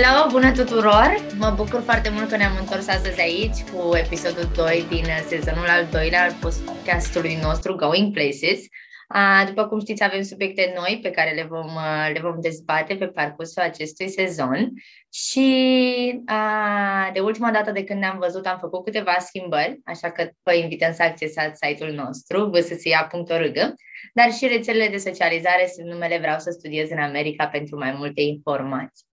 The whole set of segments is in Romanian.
Hello, bună tuturor! Mă bucur foarte mult că ne-am întors astăzi aici cu episodul 2 din sezonul al doilea al podcastului nostru Going Places. După cum știți, avem subiecte noi pe care le vom, le vom dezbate pe parcursul acestui sezon și de ultima dată de când ne-am văzut am făcut câteva schimbări, așa că vă invităm să accesați site-ul nostru, vssia.org, dar și rețelele de socializare sunt numele Vreau să studiez în America pentru mai multe informații.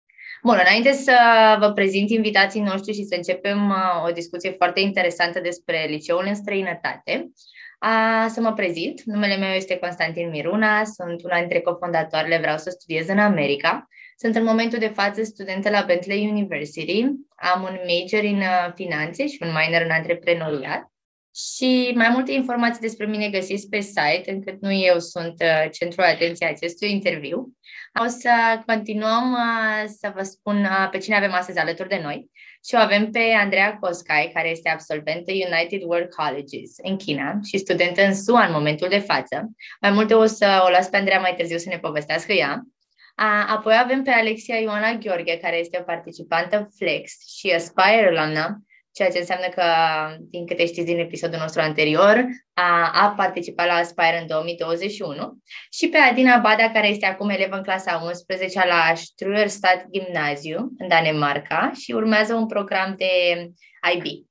Bun, înainte să vă prezint invitații noștri și să începem o discuție foarte interesantă despre liceul în străinătate, a, să mă prezint. Numele meu este Constantin Miruna, sunt una dintre cofondatoarele Vreau să studiez în America. Sunt în momentul de față studentă la Bentley University, am un major în uh, finanțe și un minor în antreprenoriat. Și mai multe informații despre mine găsiți pe site, încât nu eu sunt uh, centrul atenției acestui interviu. O să continuăm uh, să vă spun pe cine avem astăzi alături de noi și o avem pe Andreea Coscai, care este absolventă United World Colleges în China și studentă în SUA în momentul de față. Mai multe o să o las pe Andreea mai târziu să ne povestească ea. A, apoi avem pe Alexia Ioana Gheorghe, care este o participantă Flex și Aspire alumna, ceea ce înseamnă că, din câte știți din episodul nostru anterior, a, a participat la Aspire în 2021 și pe Adina Bada, care este acum elevă în clasa 11 la Struerstadt Gymnasium în Danemarca și urmează un program de IB.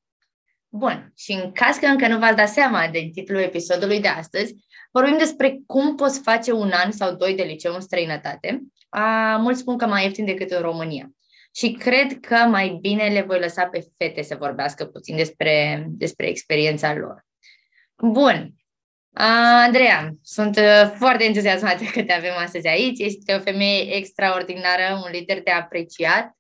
Bun, și în caz că încă nu v-ați dat seama de titlul episodului de astăzi, vorbim despre cum poți face un an sau doi de liceu în străinătate. A, mulți spun că mai ieftin decât în România. Și cred că mai bine le voi lăsa pe fete să vorbească puțin despre, despre experiența lor. Bun. Andreea, sunt uh, foarte entuziasmată că te avem astăzi aici. Ești o femeie extraordinară, un lider de apreciat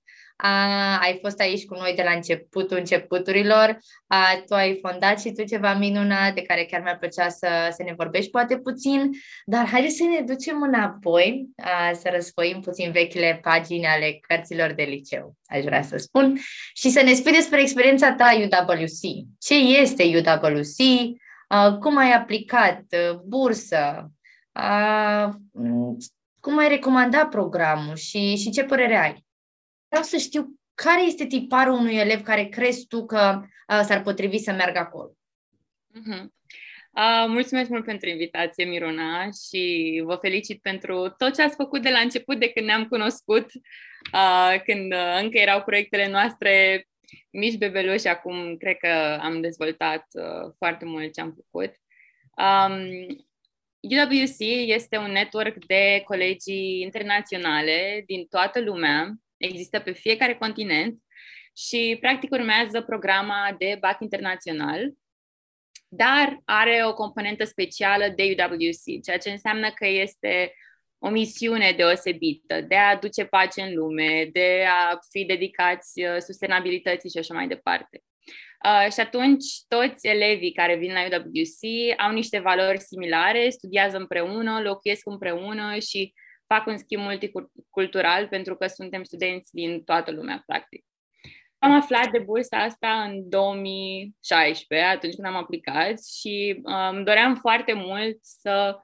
a, ai fost aici cu noi de la începutul începuturilor, a, tu ai fondat și tu ceva minunat de care chiar mi-ar plăcea să, să ne vorbești poate puțin, dar haideți să ne ducem înapoi, a, să răsfoim puțin vechile pagini ale cărților de liceu, aș vrea să spun, și să ne spui despre experiența ta UWC. Ce este UWC? A, cum ai aplicat bursă? A, cum ai recomandat programul și, și ce părere ai? Vreau să știu care este tiparul unui elev care crezi tu că uh, s-ar potrivi să meargă acolo. Uh-huh. Uh, mulțumesc mult pentru invitație, Miruna, și vă felicit pentru tot ce ați făcut de la început, de când ne-am cunoscut, uh, când uh, încă erau proiectele noastre mici bebeluși, acum cred că am dezvoltat uh, foarte mult ce am făcut. Um, UWC este un network de colegii internaționale din toată lumea există pe fiecare continent și practic urmează programa de BAC internațional, dar are o componentă specială de UWC, ceea ce înseamnă că este o misiune deosebită de a aduce pace în lume, de a fi dedicați uh, sustenabilității și așa mai departe. Uh, și atunci toți elevii care vin la UWC au niște valori similare, studiază împreună, locuiesc împreună și fac un schimb multicultural pentru că suntem studenți din toată lumea, practic. Am aflat de bursa asta în 2016, atunci când am aplicat și îmi um, doream foarte mult să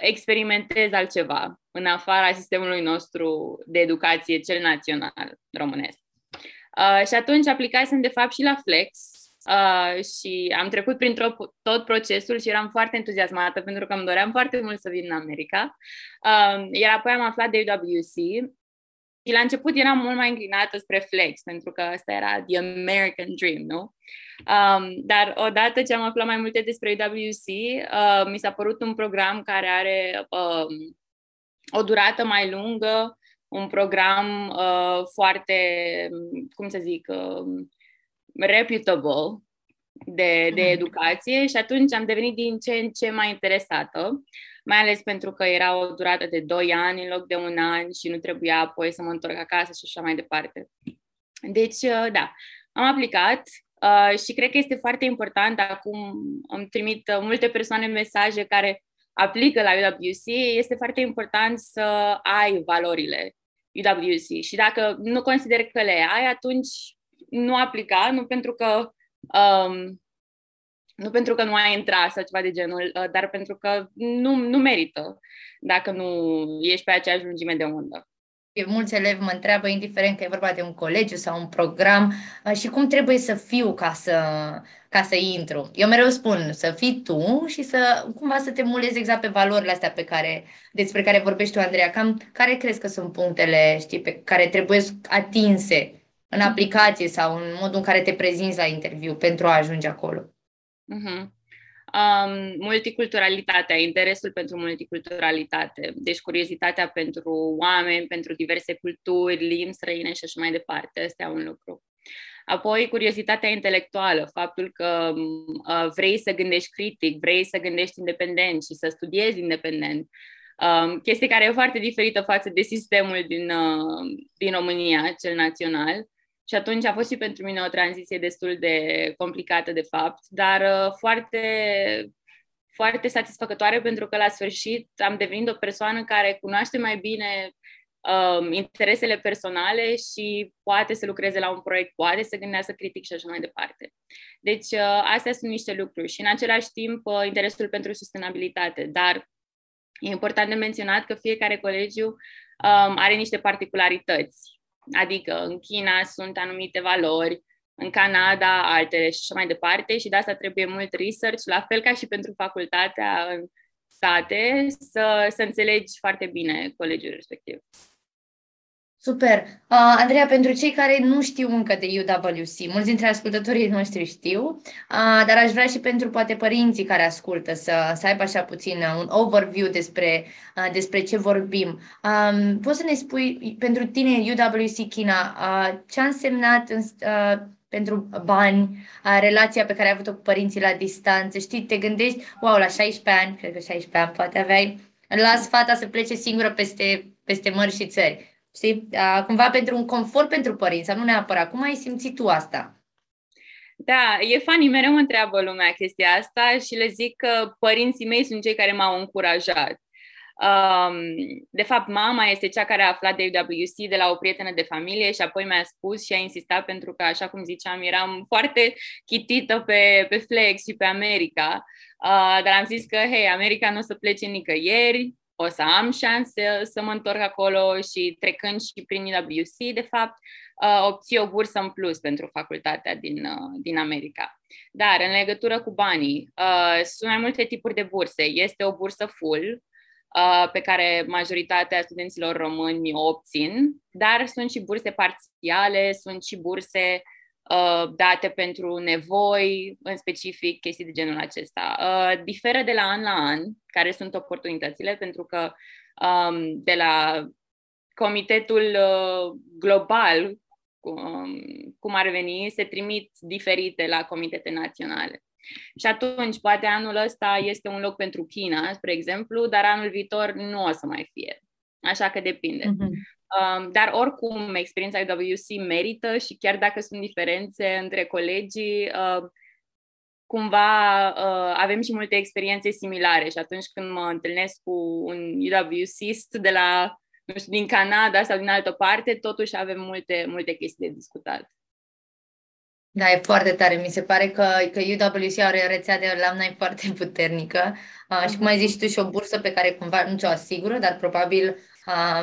experimentez altceva în afara sistemului nostru de educație, cel național românesc. Uh, și atunci aplicasem de fapt și la Flex, Uh, și am trecut prin tot procesul și eram foarte entuziasmată pentru că îmi doream foarte mult să vin în America. Uh, iar apoi am aflat de UWC și la început eram mult mai înclinată spre Flex, pentru că asta era the American dream, nu? Um, dar odată ce am aflat mai multe despre UWC, uh, mi s-a părut un program care are um, o durată mai lungă, un program uh, foarte, cum să zic, uh, reputable de, de educație și atunci am devenit din ce în ce mai interesată, mai ales pentru că era o durată de 2 ani în loc de un an și nu trebuia apoi să mă întorc acasă și așa mai departe. Deci, uh, da, am aplicat uh, și cred că este foarte important, acum îmi trimit uh, multe persoane mesaje care aplică la UWC, este foarte important să ai valorile UWC și dacă nu consider că le ai, atunci nu aplica, nu pentru că um, nu pentru că nu ai intrat sau ceva de genul, uh, dar pentru că nu, nu merită dacă nu ești pe aceeași lungime de undă. mulți elevi mă întreabă, indiferent că e vorba de un colegiu sau un program, uh, și cum trebuie să fiu ca să, ca să intru. Eu mereu spun să fii tu și să cumva să te mulezi exact pe valorile astea pe care, despre care vorbești tu, Andreea. Cam care crezi că sunt punctele știi, pe care trebuie atinse în aplicație sau în modul în care te prezinți la interviu pentru a ajunge acolo? Uh-huh um, multiculturalitatea, interesul pentru multiculturalitate, deci curiozitatea pentru oameni, pentru diverse culturi, limbi străine și așa mai departe. Asta e un lucru. Apoi, curiozitatea intelectuală, faptul că uh, vrei să gândești critic, vrei să gândești independent și să studiezi independent. Um, chestie care e foarte diferită față de sistemul din, uh, din România, cel național. Și atunci a fost și pentru mine o tranziție destul de complicată, de fapt, dar uh, foarte, foarte satisfăcătoare pentru că la sfârșit am devenit o persoană care cunoaște mai bine um, interesele personale și poate să lucreze la un proiect, poate să gândească critic și așa mai departe. Deci, uh, astea sunt niște lucruri și, în același timp, uh, interesul pentru sustenabilitate. Dar e important de menționat că fiecare colegiu um, are niște particularități Adică în China sunt anumite valori, în Canada altele și așa mai departe și de asta trebuie mult research, la fel ca și pentru facultatea în state, să, să înțelegi foarte bine colegiul respectiv. Super. Uh, Andreea, pentru cei care nu știu încă de UWC, mulți dintre ascultătorii noștri știu, uh, dar aș vrea și pentru poate părinții care ascultă să, să aibă așa puțin un overview despre, uh, despre ce vorbim. Um, poți să ne spui pentru tine UWC China uh, ce a însemnat în, uh, pentru bani, uh, relația pe care ai avut-o cu părinții la distanță, știi, te gândești, wow, la 16 ani, cred că 16 ani poate aveai, las fata să plece singură peste, peste mări și țări știi? Cumva pentru un confort pentru părinți, nu neapărat. Cum ai simțit tu asta? Da, e funny, mereu mă întreabă lumea chestia asta și le zic că părinții mei sunt cei care m-au încurajat. Um, de fapt, mama este cea care a aflat de UWC de la o prietenă de familie și apoi mi-a spus și a insistat pentru că, așa cum ziceam, eram foarte chitită pe, pe Flex și pe America, uh, dar am zis că, hei, America nu o să plece nicăieri, o să am șanse să mă întorc acolo și trecând și prin UWC, de fapt, uh, obții o bursă în plus pentru facultatea din, uh, din America. Dar în legătură cu banii, uh, sunt mai multe tipuri de burse. Este o bursă full, pe care majoritatea studenților români o obțin, dar sunt și burse parțiale, sunt și burse uh, date pentru nevoi, în specific chestii de genul acesta. Uh, diferă de la an la an, care sunt oportunitățile, pentru că um, de la comitetul uh, global, um, cum ar veni, se trimit diferite la comitete naționale. Și atunci, poate anul ăsta este un loc pentru China, spre exemplu, dar anul viitor nu o să mai fie. Așa că depinde. Uh-huh. Um, dar oricum, experiența UWC merită și chiar dacă sunt diferențe între colegii, uh, cumva uh, avem și multe experiențe similare și atunci când mă întâlnesc cu un UWCist de la, nu știu, din Canada sau din altă parte, totuși avem multe, multe chestii de discutat. Da, e foarte tare. Mi se pare că, că UWC are o rețea de alumni foarte puternică uh, și cum ai zis tu și o bursă pe care cumva nu ți-o asigură, dar probabil uh,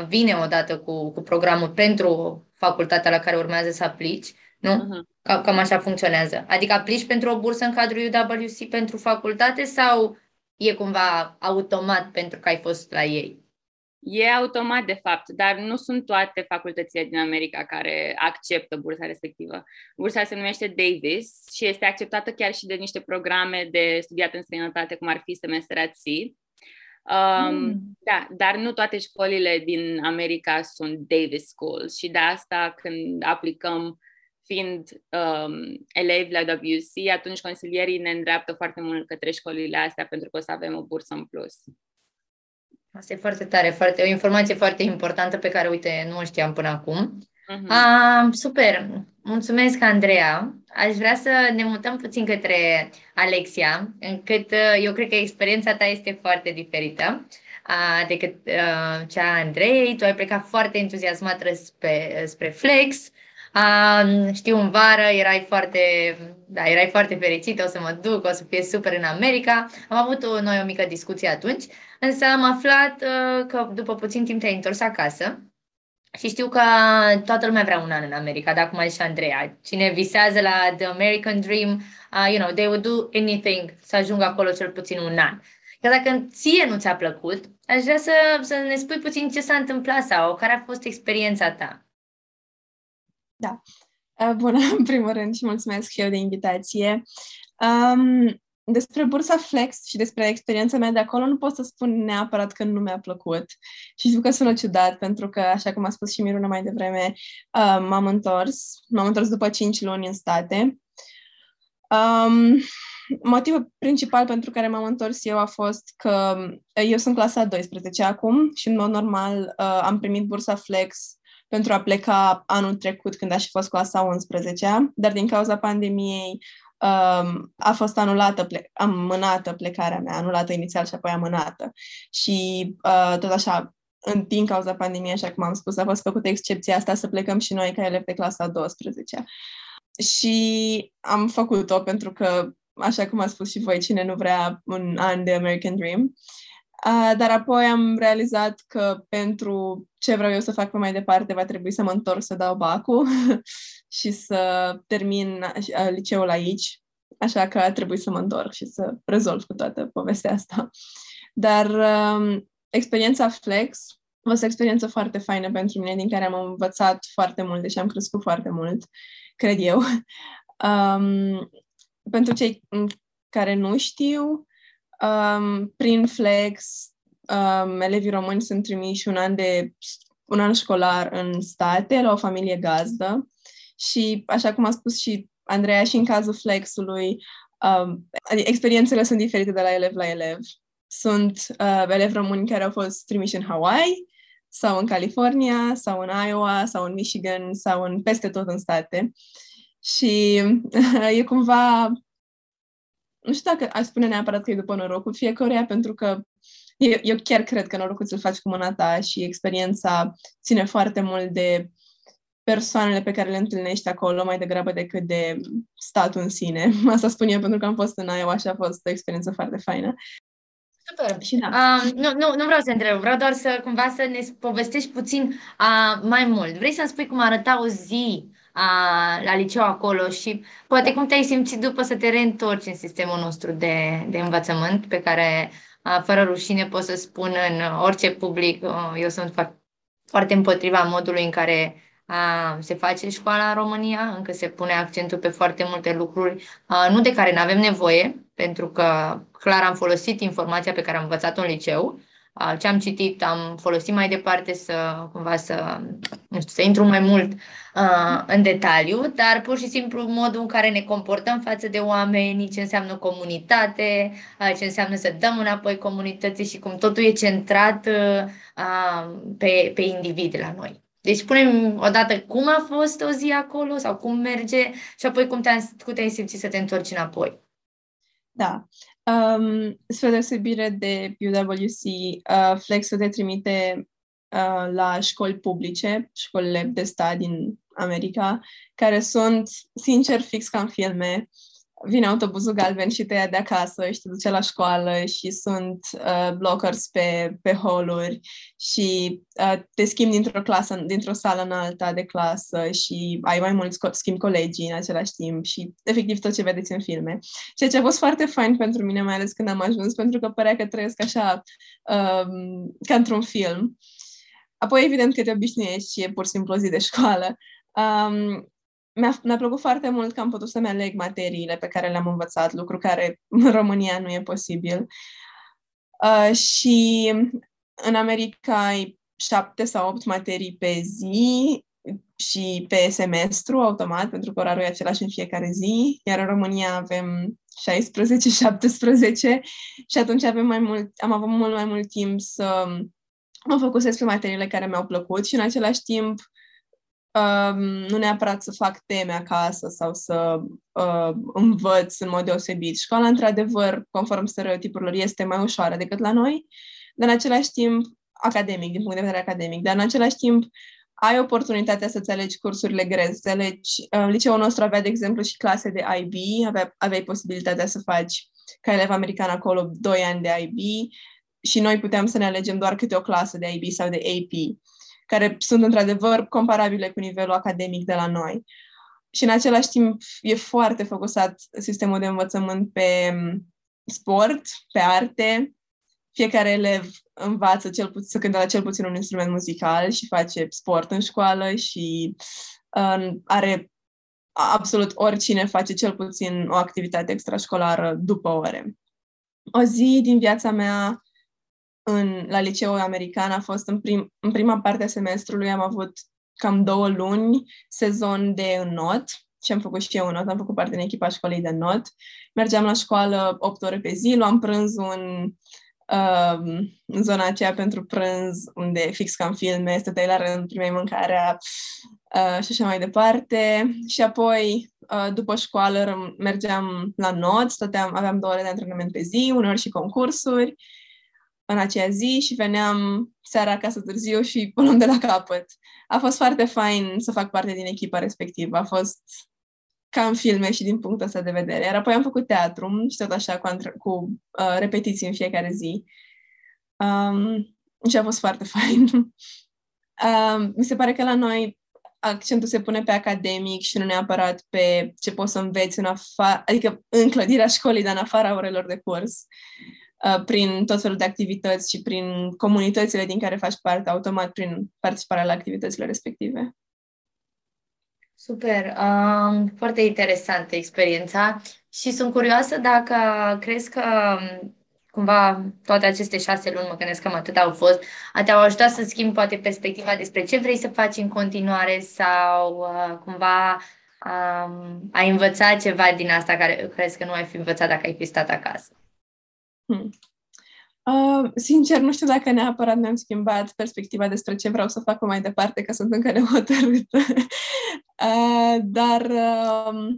vine odată cu, cu programul pentru facultatea la care urmează să aplici, nu? Uh-huh. Cam, cam așa funcționează. Adică aplici pentru o bursă în cadrul UWC pentru facultate sau e cumva automat pentru că ai fost la ei? E automat, de fapt, dar nu sunt toate facultățile din America care acceptă bursa respectivă. Bursa se numește Davis și este acceptată chiar și de niște programe de studiat în străinătate, cum ar fi Semester at Sea. Um, mm. Da, dar nu toate școlile din America sunt Davis Schools și de asta când aplicăm fiind um, elevi la WC, atunci consilierii ne îndreaptă foarte mult către școlile astea pentru că o să avem o bursă în plus. Asta e foarte tare, foarte, o informație foarte importantă pe care, uite, nu o știam până acum. Uh-huh. Uh, super! Mulțumesc, Andreea! Aș vrea să ne mutăm puțin către Alexia, încât uh, eu cred că experiența ta este foarte diferită uh, decât uh, cea a Andrei. Tu ai plecat foarte entuziasmat spre, spre Flex, Uh, știu, în vară erai foarte, da, erai foarte fericit, o să mă duc, o să fie super în America. Am avut o, noi o mică discuție atunci, însă am aflat uh, că după puțin timp te-ai întors acasă Și știu că toată lumea vrea un an în America, dar cum a zis și Andreea, cine visează la The American Dream, uh, you know, they would do anything să ajungă acolo cel puțin un an. Că dacă ție nu ți-a plăcut, aș vrea să, să ne spui puțin ce s-a întâmplat sau care a fost experiența ta. Da. Uh, bună, în primul rând, și mulțumesc și eu de invitație. Um, despre bursa Flex și despre experiența mea de acolo nu pot să spun neapărat că nu mi-a plăcut. Și știu că sună ciudat, pentru că, așa cum a spus și Miruna mai devreme, uh, m-am întors. M-am întors după 5 luni în state. Um, motivul principal pentru care m-am întors eu a fost că eu sunt clasa 12 acum și, în mod normal, uh, am primit bursa Flex pentru a pleca anul trecut când aș fi fost clasa 11 dar din cauza pandemiei um, a fost anulată, ple- amânată plecarea mea, anulată inițial și apoi amânată. Și uh, tot așa, în din cauza pandemiei, așa cum am spus, a fost făcută excepția asta să plecăm și noi ca elevi de clasa 12 Și am făcut-o pentru că, așa cum a spus și voi, cine nu vrea un an de American Dream. Uh, dar apoi am realizat că pentru ce vreau eu să fac pe mai departe va trebui să mă întorc să dau bacul și să termin uh, liceul aici, așa că a trebuit să mă întorc și să rezolv cu toată povestea asta. Dar um, experiența Flex a fost o experiență foarte faină pentru mine, din care am învățat foarte mult, deși am crescut foarte mult, cred eu. Um, pentru cei care nu știu, um, prin Flex, um, elevii români sunt trimiși un an de un an școlar în state, la o familie gazdă și, așa cum a spus și Andreea, și în cazul Flexului, um, experiențele sunt diferite de la elev la elev. Sunt uh, elevi români care au fost trimiși în Hawaii, sau în California, sau în Iowa, sau în Michigan, sau în peste tot în state. Și uh, e cumva, nu știu dacă aș spune neapărat că e după norocul fiecăruia, pentru că eu, eu chiar cred că norocul ți-l faci cu mâna ta și experiența ține foarte mult de persoanele pe care le întâlnești acolo mai degrabă decât de statul în sine. Asta spun eu pentru că am fost în Iowa și a fost o experiență foarte faină. Super. Și da. Uh, nu, nu, nu vreau să întreb, vreau doar să cumva să ne povestești puțin uh, mai mult. Vrei să-mi spui cum arăta o zi uh, la liceu acolo și poate cum te-ai simțit după să te reîntorci în sistemul nostru de, de învățământ pe care, uh, fără rușine, pot să spun în orice public, uh, eu sunt foarte împotriva modului în care a, se face școala în România, încă se pune accentul pe foarte multe lucruri, a, nu de care nu avem nevoie, pentru că clar am folosit informația pe care am învățat-o în liceu, a, ce am citit am folosit mai departe să cumva să, nu știu, să intru mai mult a, în detaliu, dar pur și simplu modul în care ne comportăm față de oameni, ce înseamnă comunitate, a, ce înseamnă să dăm înapoi comunității și cum totul e centrat a, pe, pe individ la noi. Deci spunem odată cum a fost o zi acolo sau cum merge și apoi cum te-ai, cum te-ai simțit să te întorci înapoi. Da. Um, spre deosebire de UWC, uh, Flexul te trimite uh, la școli publice, școlile de stat din America, care sunt, sincer, fix ca în filme vine autobuzul galben și te ia de acasă și te duce la școală și sunt uh, blockers pe, pe holuri și uh, te schimbi dintr-o clasă, dintr-o sală în alta de clasă și ai mai mulți co- schimbi colegii în același timp și efectiv tot ce vedeți în filme. Ceea ce a fost foarte fain pentru mine, mai ales când am ajuns, pentru că părea că trăiesc așa um, ca într-un film. Apoi, evident că te obișnuiești și e pur și simplu o zi de școală. Um, mi-a, mi-a plăcut foarte mult că am putut să-mi aleg materiile pe care le-am învățat, lucru care în România nu e posibil. Uh, și în America ai șapte sau opt materii pe zi și pe semestru automat, pentru că orarul e același în fiecare zi, iar în România avem 16-17 și atunci avem mai mult, am avut mult mai mult timp să mă focusez pe materiile care mi-au plăcut și în același timp Um, nu neapărat să fac teme acasă sau să uh, învăț în mod deosebit. Școala, într-adevăr, conform stereotipurilor, este mai ușoară decât la noi, dar în același timp, academic, din punct de vedere academic, dar în același timp ai oportunitatea să-ți alegi cursurile grele, să alegi, uh, liceul nostru avea, de exemplu, și clase de IB, avea, aveai posibilitatea să faci ca elev american acolo 2 ani de IB și noi puteam să ne alegem doar câte o clasă de IB sau de AP care sunt într-adevăr comparabile cu nivelul academic de la noi. Și în același timp e foarte focusat sistemul de învățământ pe mm, sport, pe arte. Fiecare elev învață cel puțin, să cânte la cel puțin un instrument muzical și face sport în școală și uh, are absolut oricine face cel puțin o activitate extrașcolară după ore. O zi din viața mea în, la liceul american a fost în, prim, în prima parte a semestrului, am avut cam două luni sezon de not și am făcut și eu not, am făcut parte din echipa școlii de not. Mergeam la școală 8 ore pe zi, luam prânzul în, uh, în zona aceea pentru prânz, unde fix ca în filme, stăteai la rând, primeai mâncarea uh, și așa mai departe. Și apoi, uh, după școală, mergeam la not, stăteam, aveam două ore de antrenament pe zi, uneori și concursuri în aceea zi și veneam seara acasă târziu și o luăm de la capăt. A fost foarte fain să fac parte din echipa respectivă. A fost ca în filme și din punctul ăsta de vedere. Iar apoi am făcut teatru și tot așa cu, antre- cu uh, repetiții în fiecare zi. Um, și a fost foarte fain. um, mi se pare că la noi accentul se pune pe academic și nu neapărat pe ce poți să înveți în afară, adică în clădirea școlii, dar în afara orelor de curs. Uh, prin tot felul de activități și prin comunitățile din care faci parte, automat prin participarea la activitățile respective. Super, um, foarte interesantă experiența și sunt curioasă dacă crezi că um, cumva toate aceste șase luni, mă gândesc cam atât au fost, te-au ajutat să schimbi poate perspectiva despre ce vrei să faci în continuare sau uh, cumva um, ai învățat ceva din asta care crezi că nu ai fi învățat dacă ai fi stat acasă? Hmm. Uh, sincer, nu știu dacă neapărat mi-am schimbat perspectiva despre ce vreau să fac mai departe, că sunt încă nehotărâtă. uh, dar uh,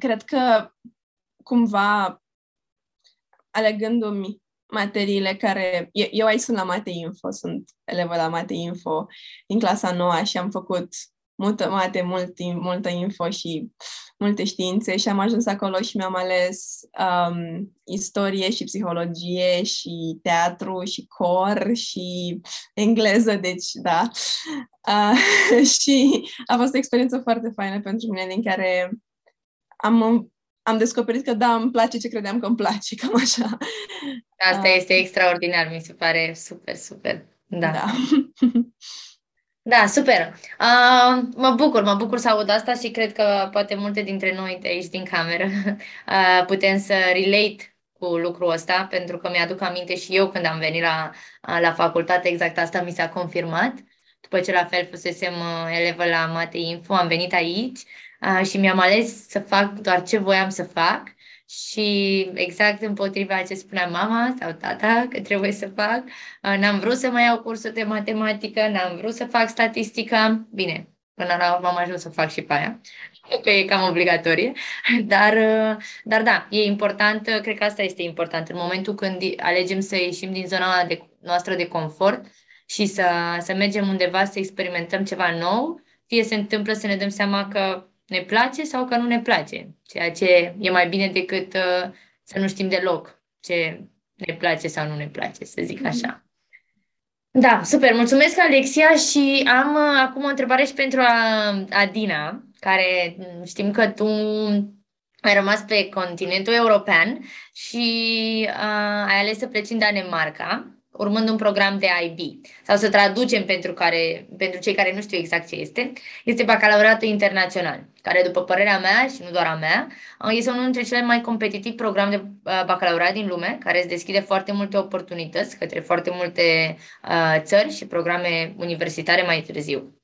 cred că cumva alegându-mi materiile care... Eu, eu aici sunt la Mate Info, sunt elevă la Mate Info din clasa noua și am făcut multă mate, mult, multă info și multe științe și am ajuns acolo și mi-am ales um, istorie și psihologie și teatru și cor și engleză, deci da. Uh, și a fost o experiență foarte faină pentru mine, din care am, am descoperit că da, îmi place ce credeam că îmi place, cam așa. Asta uh, este extraordinar, mi se pare super, super. Da. da. Da, super. Uh, mă bucur, mă bucur să aud asta și cred că poate multe dintre noi de aici din cameră uh, putem să relate cu lucrul ăsta, pentru că mi-aduc aminte și eu când am venit la, la facultate, exact asta mi s-a confirmat. După ce la fel fusesem uh, elevă la Mate Info, am venit aici uh, și mi-am ales să fac doar ce voiam să fac și exact împotriva ce spunea mama sau tata că trebuie să fac. Uh, n-am vrut să mai iau cursuri de matematică, n-am vrut să fac statistică. Bine, până la urmă am ajuns să fac și pe aia, că e cam obligatorie. Dar, uh, dar da, e important, uh, cred că asta este important. În momentul când alegem să ieșim din zona de, noastră de confort și să, să mergem undeva să experimentăm ceva nou, fie se întâmplă să ne dăm seama că ne place sau că nu ne place, ceea ce e mai bine decât uh, să nu știm deloc ce ne place sau nu ne place, să zic așa. Da, super, mulțumesc Alexia și am uh, acum o întrebare și pentru uh, Adina, care mm, știm că tu ai rămas pe continentul european și uh, ai ales să pleci în Danemarca urmând un program de IB sau să traducem pentru, care, pentru cei care nu știu exact ce este, este bacalaureatul internațional, care după părerea mea și nu doar a mea, este unul dintre cele mai competitivi programe de uh, bacalaureat din lume, care îți deschide foarte multe oportunități către foarte multe uh, țări și programe universitare mai târziu.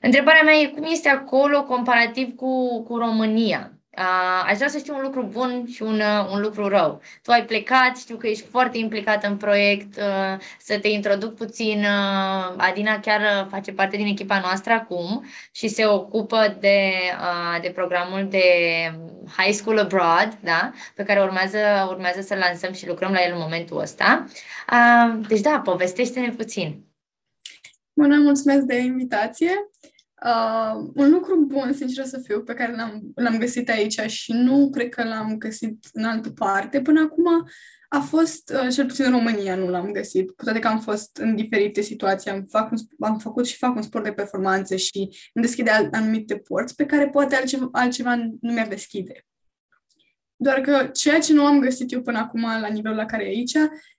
Întrebarea mea e cum este acolo comparativ cu, cu România? Uh, aș vrea să știu un lucru bun și un, uh, un lucru rău. Tu ai plecat, știu că ești foarte implicat în proiect, uh, să te introduc puțin. Uh, Adina chiar uh, face parte din echipa noastră acum și se ocupă de, uh, de programul de High School Abroad, da? pe care urmează, urmează să lansăm și lucrăm la el în momentul ăsta. Uh, deci da, povestește-ne puțin. Bună, mulțumesc de invitație. Uh, un lucru bun, sincer să fiu, pe care l-am, l-am găsit aici și nu cred că l-am găsit în altă parte până acum, a fost, uh, cel puțin în România nu l-am găsit, cu toate că am fost în diferite situații, am, fac un, am făcut și fac un sport de performanțe și îmi deschide al, anumite porți pe care poate altceva, altceva nu mi-ar deschide. Doar că ceea ce nu am găsit eu până acum la nivelul la care e aici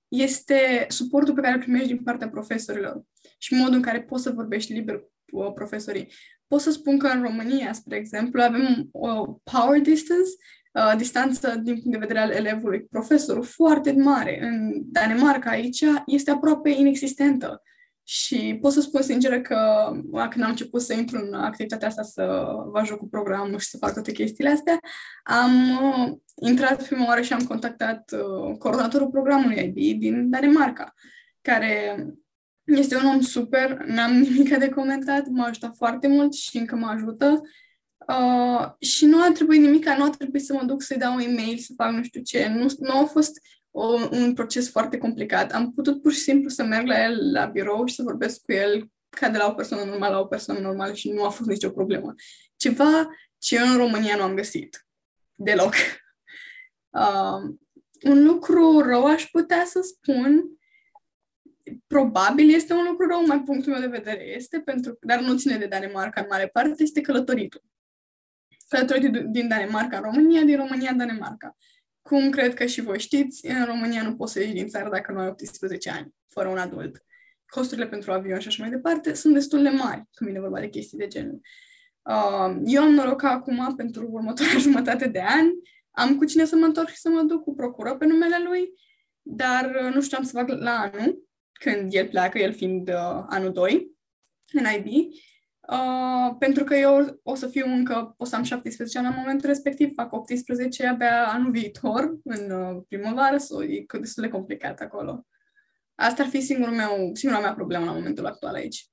este suportul pe care îl primești din partea profesorilor și modul în care poți să vorbești liber cu uh, profesorii. Pot să spun că în România, spre exemplu, avem o power distance uh, distanță din punct de vedere al elevului profesorul foarte mare. În Danemarca aici este aproape inexistentă. Și pot să spun sincer că când am început să intru în activitatea asta, să vă ajut cu programul și să fac toate chestiile astea, am uh, intrat prima oară și am contactat uh, coordonatorul programului IB din Danemarca, care este un om super, n-am nimic de comentat, m-a ajutat foarte mult și încă mă ajută. Uh, și nu a trebuit nimic, nu a trebuit să mă duc să-i dau un e-mail, să fac nu știu ce. Nu, nu a fost o, un proces foarte complicat. Am putut pur și simplu să merg la el la birou și să vorbesc cu el ca de la o persoană normală la o persoană normală și nu a fost nicio problemă. Ceva ce eu în România nu am găsit. Deloc. Uh, un lucru rău aș putea să spun probabil este un lucru rău, mai punctul meu de vedere este, pentru, dar nu ține de Danemarca în mare parte, este călătoritul călătorit din Danemarca în România, din România în Danemarca. Cum cred că și voi știți, în România nu poți să ieși din țară dacă nu ai 18 ani, fără un adult. Costurile pentru avion și așa mai departe sunt destul de mari când vine vorba de chestii de genul. Uh, eu am noroc că acum, pentru următoarea jumătate de ani, am cu cine să mă întorc și să mă duc cu procură pe numele lui, dar uh, nu știu ce am să fac la anul, când el pleacă, el fiind uh, anul 2 în IB. Uh, pentru că eu o să fiu încă, o să am 17 ani la momentul respectiv, fac 18 abia anul viitor, în uh, primăvară, so e destul de complicat acolo. Asta ar fi singurul meu, singura mea problemă la momentul actual aici.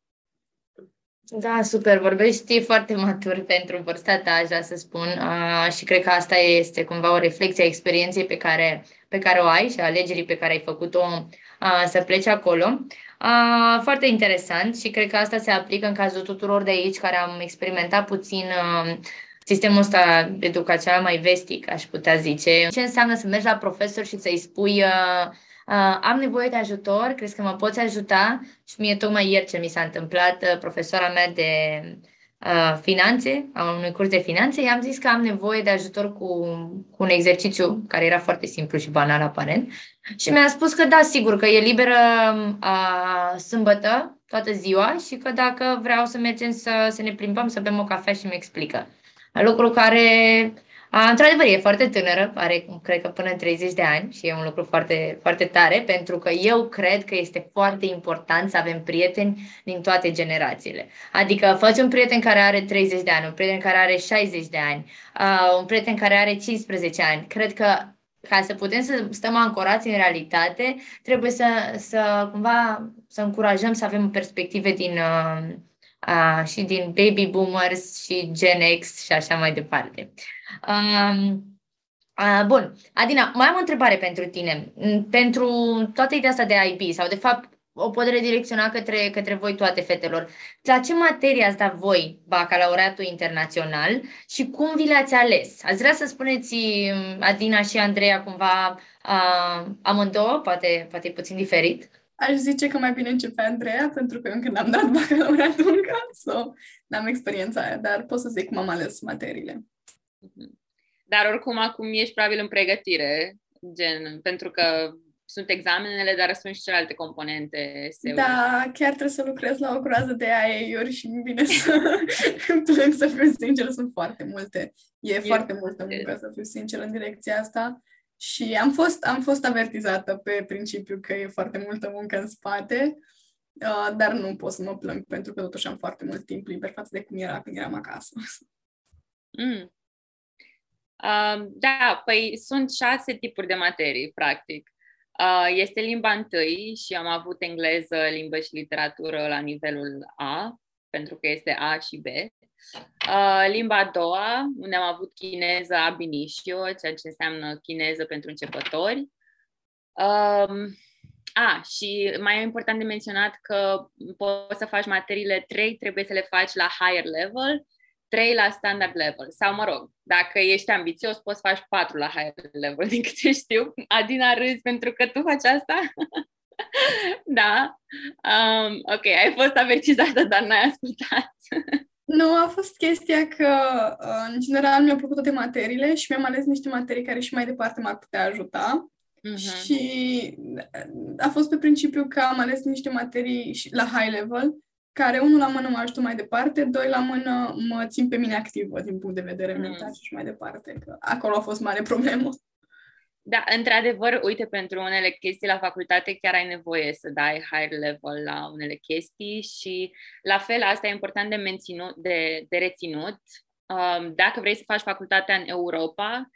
Da, super, vorbești foarte matur pentru vârsta ta, aș vrea să spun, uh, și cred că asta este cumva o reflexie a experienței pe care, pe care o ai și a alegerii pe care ai făcut-o uh, să pleci acolo. Uh, foarte interesant și cred că asta se aplică în cazul tuturor de aici care am experimentat puțin uh, sistemul ăsta educațional mai vestic, aș putea zice. Ce înseamnă să mergi la profesor și să-i spui uh, uh, am nevoie de ajutor, crezi că mă poți ajuta? Și mie tocmai ieri ce mi s-a întâmplat, uh, profesoara mea de uh, finanțe, a unui curs de finanțe, i-am zis că am nevoie de ajutor cu, cu un exercițiu care era foarte simplu și banal aparent și mi-a spus că da, sigur, că e liberă a, sâmbătă toată ziua și că dacă vreau să mergem să, să ne plimbăm, să bem o cafea și mi explică. Lucru care a, într-adevăr, e foarte tânără, are, cred că, până în 30 de ani și e un lucru foarte, foarte tare, pentru că eu cred că este foarte important să avem prieteni din toate generațiile. Adică faci un prieten care are 30 de ani, un prieten care are 60 de ani, uh, un prieten care are 15 ani. Cred că ca să putem să stăm ancorați în realitate, trebuie să, să cumva să încurajăm să avem perspective din, uh, uh, și din baby boomers și Gen X și așa mai departe. Um, uh, bun, Adina, mai am o întrebare pentru tine. Pentru toată ideea asta de IB sau de fapt o pot redirecționa către, către voi toate fetelor. La ce materie ați dat voi bacalaureatul internațional și cum vi le-ați ales? Ați vrea să spuneți um, Adina și Andreea cumva uh, amândouă, poate, poate puțin diferit? Aș zice că mai bine începe Andreea, pentru că încă n-am dat bacalaureatul încă, so, n-am experiența aia, dar pot să zic cum am ales materiile. Dar oricum acum ești probabil în pregătire, gen, pentru că sunt examenele, dar sunt și celelalte componente. SEO. Da, chiar trebuie să lucrez la o groază de AE-uri și mi bine să plâng să fiu sinceră, sunt foarte multe. E, e foarte multă muncă, să fiu sinceră, în direcția asta. Și am fost, am fost avertizată pe principiu că e foarte multă muncă în spate, uh, dar nu pot să mă plâng pentru că totuși am foarte mult timp liber față de cum era când eram acasă. Mm. Uh, da, păi sunt șase tipuri de materii, practic. Uh, este limba întâi și am avut engleză, limbă și literatură la nivelul A, pentru că este A și B. Uh, limba a doua, unde am avut chineză ab initio, ceea ce înseamnă chineză pentru începători. Um, a, și mai e important de menționat că poți să faci materiile 3, trebuie să le faci la higher level, 3 la standard level. Sau, mă rog, dacă ești ambițios, poți să faci 4 la high level, din câte știu. Adina, râzi pentru că tu faci asta? da. Um, ok, ai fost avertizată, dar n-ai ascultat. Nu, a fost chestia că, uh, în general, mi-au plăcut toate materiile și mi-am ales niște materii care și mai departe m-ar putea ajuta. Uh-huh. Și a fost pe principiu că am ales niște materii la high level, care unul la mână mă ajută mai departe, doi la mână mă țin pe mine activă din punct de vedere uh-huh. mental și mai departe. Că acolo a fost mare problemă. Da, într-adevăr, uite, pentru unele chestii la facultate chiar ai nevoie să dai higher level la unele chestii și la fel asta e important de, menținut, de, de reținut. Um, dacă vrei să faci facultatea în Europa,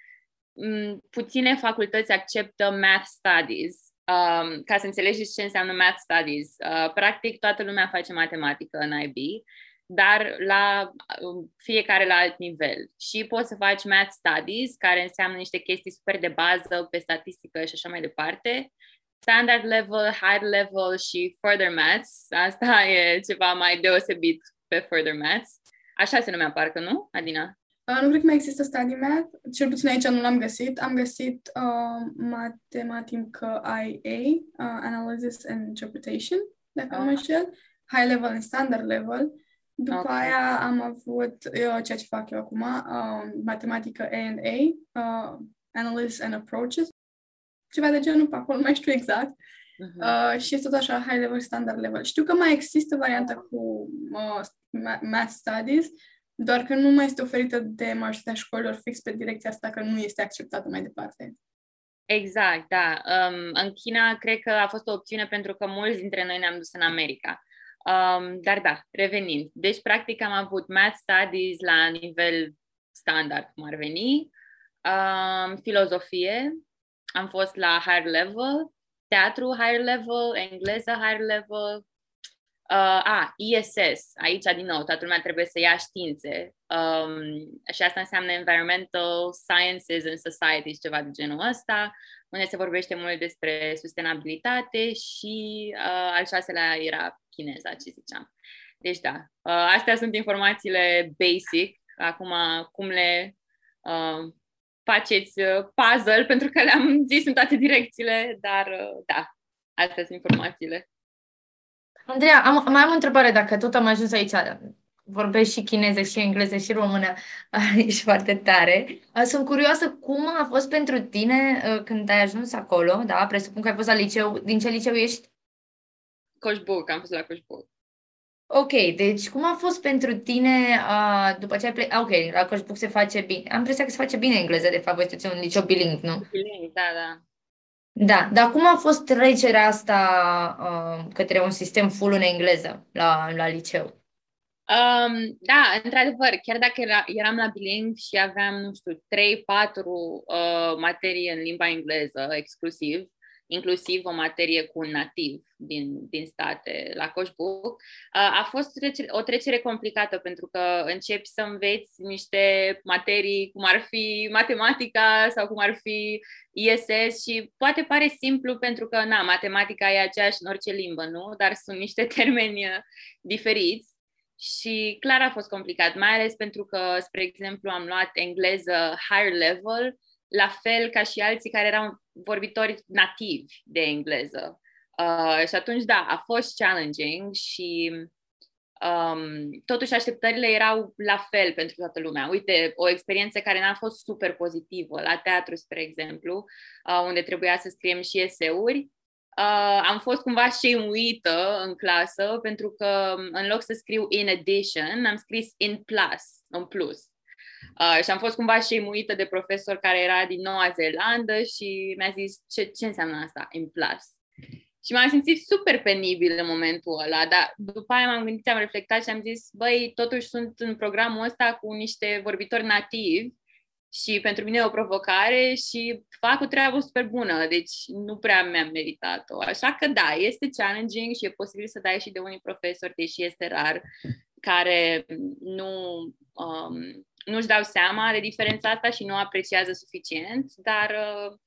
um, puține facultăți acceptă math studies. Um, ca să înțelegeți ce înseamnă math studies. Uh, practic, toată lumea face matematică în IB dar la um, fiecare la alt nivel. Și poți să faci math studies, care înseamnă niște chestii super de bază pe statistică și așa mai departe. Standard level, high level și further maths. Asta e ceva mai deosebit pe further maths. Așa se numea parcă, nu, Adina? Uh, nu cred că mai există study math, cel puțin aici nu l-am găsit. Am găsit uh, matematică IA, uh, Analysis and Interpretation, dacă uh. nu mă înșel, High Level and Standard Level. După okay. aia am avut eu, ceea ce fac eu acum, uh, matematică A&A, uh, Analysis and Approaches, ceva de genul, pe acolo, nu mai știu exact. Uh-huh. Uh, și este tot așa high level, standard level. Știu că mai există varianta cu uh, math studies, doar că nu mai este oferită de majoritatea școlilor fix pe direcția asta, că nu este acceptată mai departe. Exact, da. Um, în China cred că a fost o opțiune pentru că mulți dintre noi ne-am dus în America. Um, dar da, revenind. Deci, practic, am avut math studies la nivel standard, cum ar veni, um, filozofie, am fost la higher level, teatru higher level, engleză higher level, Uh, a, ISS, aici din nou, toată lumea trebuie să ia științe. Um, și asta înseamnă Environmental Sciences and Societies, ceva de genul ăsta, unde se vorbește mult despre sustenabilitate și uh, al șaselea era chineza, ce ziceam. Deci da, uh, astea sunt informațiile basic, acum cum le uh, faceți uh, puzzle, pentru că le-am zis în toate direcțiile, dar uh, da, astea sunt informațiile. Andreea, am, mai am o întrebare, dacă tot am ajuns aici. Vorbești și chineză, și engleză, și română. Ești foarte tare. Sunt curioasă cum a fost pentru tine uh, când ai ajuns acolo, da? Presupun că ai fost la liceu. Din ce liceu ești? Coșbuc, am fost la Coșbuc. Ok, deci cum a fost pentru tine uh, după ce ai plecat? Ok, la Coșbuc se face bine. Am impresia că se face bine engleză, de fapt, voi un liceu bilingv, nu? Bilingv, da, da. Da, dar cum a fost trecerea asta uh, către un sistem full în engleză la, la liceu? Um, da, într-adevăr, chiar dacă era, eram la bilingv și aveam, nu știu, 3-4 uh, materii în limba engleză exclusiv, inclusiv o materie cu un nativ din, din state la Coșbuc, a fost o trecere complicată pentru că începi să înveți niște materii cum ar fi matematica sau cum ar fi ISS și poate pare simplu pentru că, na, matematica e aceeași în orice limbă, nu? Dar sunt niște termeni uh, diferiți și clar a fost complicat, mai ales pentru că, spre exemplu, am luat engleză higher level, la fel ca și alții care erau vorbitori nativi de engleză. Uh, și atunci, da, a fost challenging și um, totuși așteptările erau la fel pentru toată lumea. Uite, o experiență care n-a fost super pozitivă la teatru, spre exemplu, uh, unde trebuia să scriem și eseuri. Uh, am fost cumva șeimuită în clasă pentru că în loc să scriu in addition, am scris in plus, în plus. Uh, și am fost cumva șeimuită de profesor care era din Noua Zeelandă și mi-a zis ce, ce înseamnă asta, in plus. Și m-am simțit super penibil în momentul ăla, dar după aia m-am gândit, am reflectat și am zis, băi, totuși sunt în programul ăsta cu niște vorbitori nativi și pentru mine e o provocare și fac o treabă super bună, deci nu prea mi-am meritat-o. Așa că da, este challenging și e posibil să dai și de unii profesori, deși este rar, care nu um, nu-și dau seama de diferența asta și nu apreciază suficient, dar uh,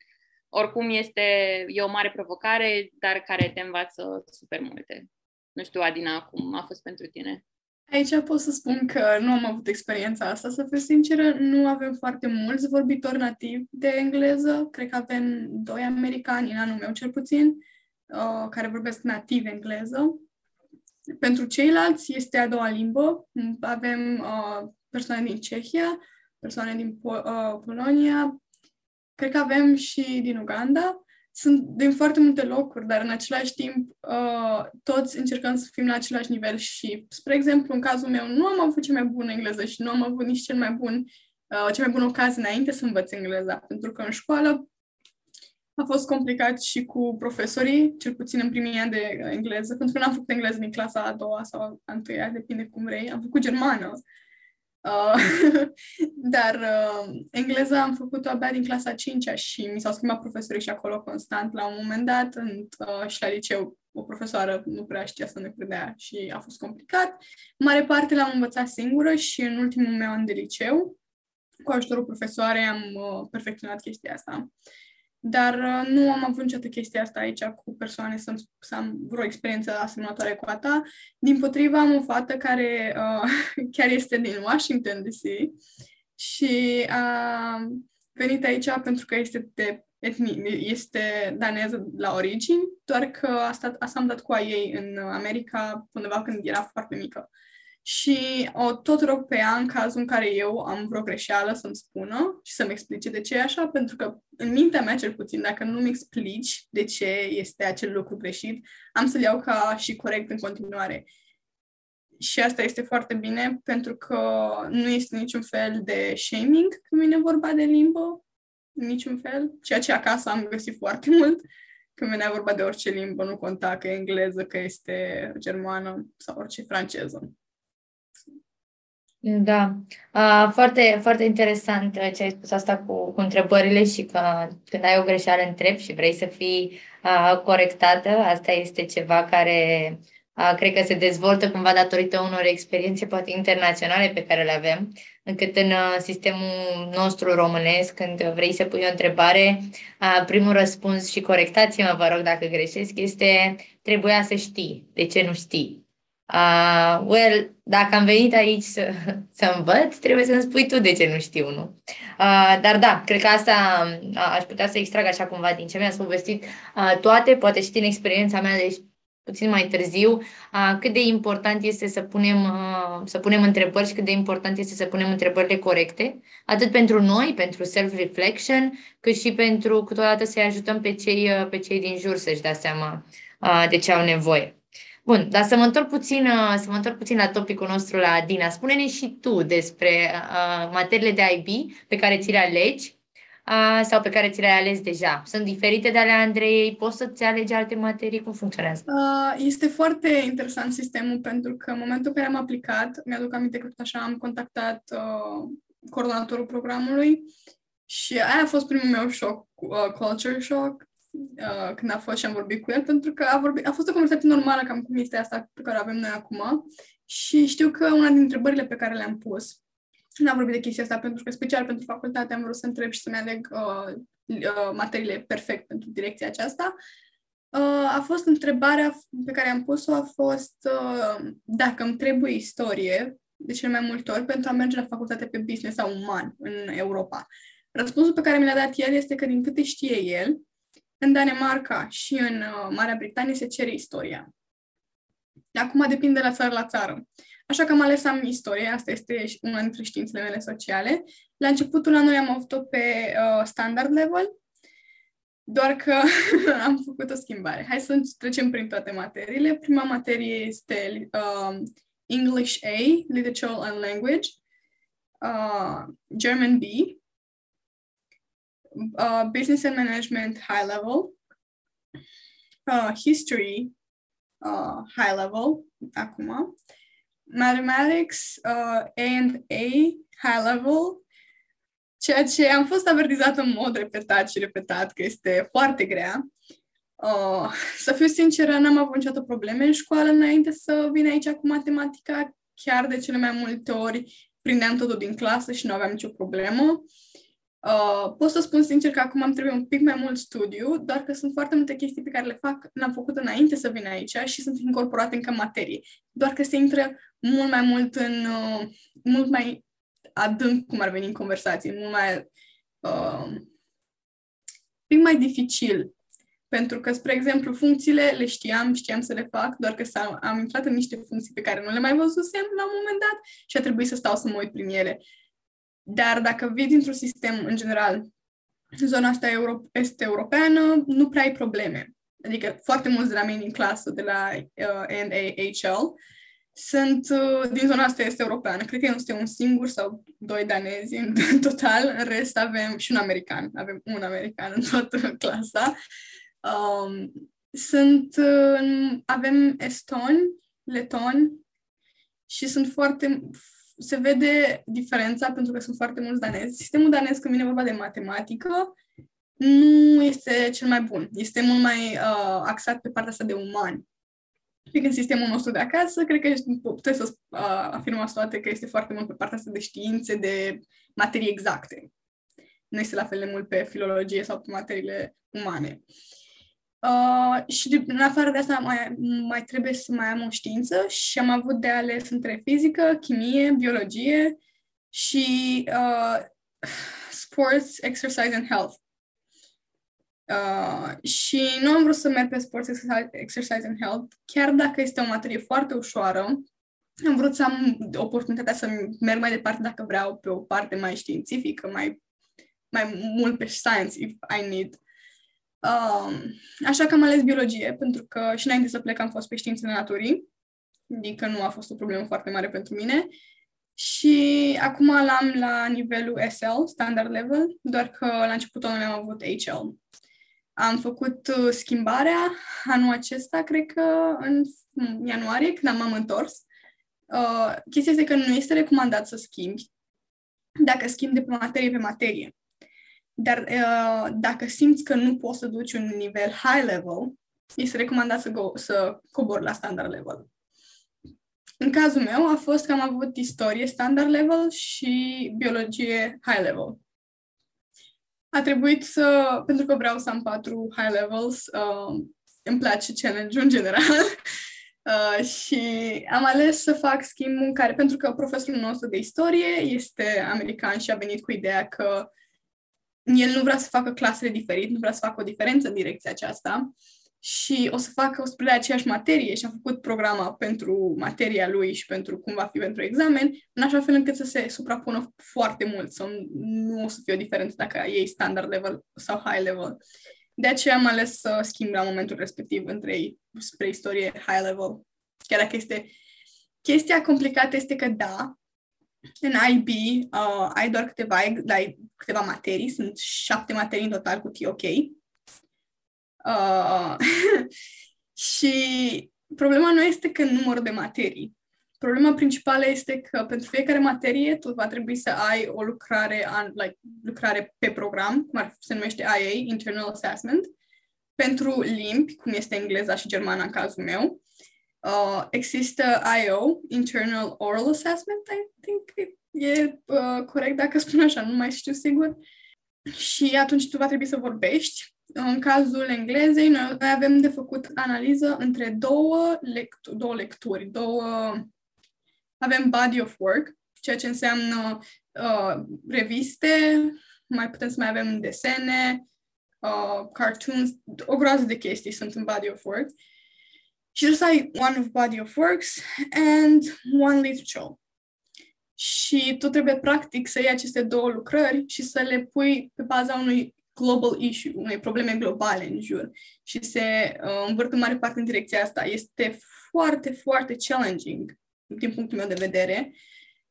oricum este e o mare provocare, dar care te învață super multe. Nu știu, Adina, cum a fost pentru tine? Aici pot să spun că nu am avut experiența asta, să fiu sinceră, nu avem foarte mulți vorbitori nativi de engleză, cred că avem doi americani, în anul meu cel puțin, uh, care vorbesc nativ engleză. Pentru ceilalți este a doua limbă, avem uh, persoane din Cehia, persoane din po- uh, Polonia, cred că avem și din Uganda, sunt din foarte multe locuri, dar în același timp uh, toți încercăm să fim la același nivel și, spre exemplu, în cazul meu, nu am avut cea mai bună engleză și nu am avut nici cel mai bun, uh, cea mai bună ocazie înainte să învăț engleza, pentru că în școală a fost complicat și cu profesorii, cel puțin în primii ani de engleză, pentru că n-am făcut engleză din clasa a doua sau a întâia, depinde cum vrei. Am făcut germană. Uh, dar uh, engleza am făcut-o abia din clasa 5 și mi s-au schimbat profesorii și acolo constant. La un moment dat, în, uh, și la liceu, o profesoară nu prea știa să ne credea și a fost complicat. Mare parte l-am învățat singură și în ultimul meu an de liceu, cu ajutorul profesoarei, am uh, perfecționat chestia asta. Dar uh, nu am avut niciodată chestia asta aici cu persoane să, să am vreo experiență asemănătoare cu a ta. Din potrivă, am o fată care uh, chiar este din Washington DC și a venit aici pentru că este de etnie, este daneză la origini, doar că a stat, asta am dat cu a ei în America undeva când era foarte mică și o tot rog pe ea în cazul în care eu am vreo greșeală să-mi spună și să-mi explice de ce e așa, pentru că în mintea mea cel puțin, dacă nu-mi explici de ce este acel lucru greșit, am să-l iau ca și corect în continuare. Și asta este foarte bine pentru că nu este niciun fel de shaming când vine vorba de limbă, niciun fel, ceea ce acasă am găsit foarte mult. Când venea vorba de orice limbă, nu conta că e engleză, că este germană sau orice franceză. Da, uh, foarte, foarte interesant uh, ce ai spus asta cu, cu întrebările și că când ai o greșeală întrebi și vrei să fii uh, corectată, asta este ceva care uh, cred că se dezvoltă cumva datorită unor experiențe poate internaționale pe care le avem, încât în uh, sistemul nostru românesc, când vrei să pui o întrebare, uh, primul răspuns și corectați-mă, vă rog, dacă greșesc, este trebuia să știi, de ce nu știi? Uh, well, dacă am venit aici să, să învăț, trebuie să-mi spui tu de ce nu știu, nu? Uh, dar da, cred că asta uh, aș putea să extrag așa cumva din ce mi-ați povestit uh, toate, poate și din experiența mea, deci puțin mai târziu, uh, cât de important este să punem, uh, să punem întrebări și cât de important este să punem întrebările corecte, atât pentru noi, pentru self-reflection, cât și pentru câteodată să-i ajutăm pe cei, uh, pe cei din jur să-și dea seama uh, de ce au nevoie. Bun, dar să mă întorc puțin, uh, să mă întorc puțin la topicul nostru, la Dina. Spune-ne și tu despre uh, materiile de IB pe care ți le alegi uh, sau pe care ți le-ai ales deja. Sunt diferite de ale Andrei? Poți să-ți alegi alte materii? Cum funcționează? Uh, este foarte interesant sistemul pentru că în momentul în care am aplicat, mi-aduc aminte că tot așa am contactat uh, coordonatorul programului și aia a fost primul meu șoc, uh, culture shock, uh, când a fost și am vorbit cu el, pentru că a, vorbit, a fost o conversație normală cam cum este asta pe care o avem noi acum și știu că una dintre întrebările pe care le-am pus, n-am vorbit de chestia asta pentru că special pentru facultate am vrut să întreb și să-mi aleg uh, uh, materiile perfect pentru direcția aceasta, uh, a fost întrebarea pe care am pus-o a fost uh, dacă îmi trebuie istorie de cel mai multe ori pentru a merge la facultate pe business sau uman în Europa. Răspunsul pe care mi l-a dat el este că din câte știe el, în Danemarca și în uh, Marea Britanie se cere istoria. Acum depinde de la țară la țară. Așa că am ales să am istorie, asta este una dintre științele mele sociale. La începutul anului am avut-o pe uh, standard level, doar că am făcut o schimbare. Hai să trecem prin toate materiile. Prima materie este uh, English A, Literature and Language, uh, German B, uh, business and management high level, uh, history uh, high level, acum, mathematics uh, A and A high level, ceea ce am fost avertizat în mod repetat și repetat că este foarte grea. Uh, să fiu sinceră, n-am avut niciodată probleme în școală înainte să vin aici cu matematica. Chiar de cele mai multe ori prindeam totul din clasă și nu aveam nicio problemă. Uh, pot să spun sincer că acum am trebuie un pic mai mult studiu, doar că sunt foarte multe chestii pe care le fac, le-am făcut înainte să vin aici și sunt incorporate încă în materie. Doar că se intră mult mai mult în, uh, mult mai adânc cum ar veni în conversație, mult mai, uh, pic mai dificil. Pentru că, spre exemplu, funcțiile le știam, știam să le fac, doar că am intrat în niște funcții pe care nu le mai văzusem la un moment dat și a trebuit să stau să mă uit prin ele. Dar dacă vii dintr-un sistem, în general, zona asta euro- este europeană, nu prea ai probleme. Adică foarte mulți de la mine din clasă, de la uh, NAHL, sunt uh, din zona asta este europeană. Cred că nu este un singur sau doi danezi în total. În rest avem și un american. Avem un american în toată clasa. Um, sunt, uh, avem estoni, letoni și sunt foarte, se vede diferența pentru că sunt foarte mulți danezi. Sistemul danez, când vine vorba de matematică, nu este cel mai bun. Este mult mai uh, axat pe partea asta de umani. Pic în sistemul nostru de acasă, cred că puteți să uh, afirmați toate că este foarte mult pe partea asta de științe, de materii exacte. Nu este la fel de mult pe filologie sau pe materiile umane. Uh, și de, în afară de asta mai, mai trebuie să mai am o știință și am avut de ales între fizică, chimie, biologie și uh, sports, exercise and health. Uh, și nu am vrut să merg pe sports, exercise and health, chiar dacă este o materie foarte ușoară. Am vrut să am oportunitatea să merg mai departe dacă vreau pe o parte mai științifică, mai, mai mult pe science if I need. Um, așa că am ales biologie, pentru că și înainte să plec am fost pe științele naturii, adică nu a fost o problemă foarte mare pentru mine. Și acum l-am la nivelul SL, standard level, doar că la începutul anului am avut HL. Am făcut uh, schimbarea anul acesta, cred că în ianuarie, când m-am întors. Uh, chestia este că nu este recomandat să schimbi dacă schimbi de pe materie pe materie. Dar uh, dacă simți că nu poți să duci un nivel high level, este recomandat să, go, să cobori la standard level. În cazul meu a fost că am avut istorie standard level și biologie high level. A trebuit să, pentru că vreau să am patru high levels, uh, îmi place challenge în general, uh, și am ales să fac schimbul care, pentru că profesorul nostru de istorie este american și a venit cu ideea că el nu vrea să facă clasele diferit, nu vrea să facă o diferență în direcția aceasta și o să facă o să predea aceeași materie și am făcut programa pentru materia lui și pentru cum va fi pentru examen, în așa fel încât să se suprapună foarte mult, să nu o să fie o diferență dacă ei standard level sau high level. De aceea am ales să schimb la momentul respectiv între ei spre istorie high level. Chiar dacă este... Chestia complicată este că da, în IB uh, ai doar câteva, ai câteva materii, sunt șapte materii în total cu TOK. Uh, și problema nu este că numărul de materii. Problema principală este că pentru fiecare materie tu va trebui să ai o lucrare, an, like, lucrare pe program, cum ar se numește IA, Internal Assessment, pentru limbi, cum este engleza și germana în cazul meu, Uh, există IO, Internal Oral Assessment, I think e uh, corect dacă spun așa, nu mai știu sigur. Și atunci tu va trebui să vorbești. În cazul englezei, noi avem de făcut analiză între două, lectu- două lecturi, două... Avem body of work, ceea ce înseamnă uh, reviste, mai putem să mai avem desene, uh, cartoons, o groază de chestii sunt în body of work. Și trebuie să ai one of body of works and one literature. Și tu trebuie practic să iei aceste două lucrări și să le pui pe baza unui global issue, unei probleme globale în jur. Și se uh, învârt în mare parte în direcția asta. Este foarte, foarte challenging din punctul meu de vedere.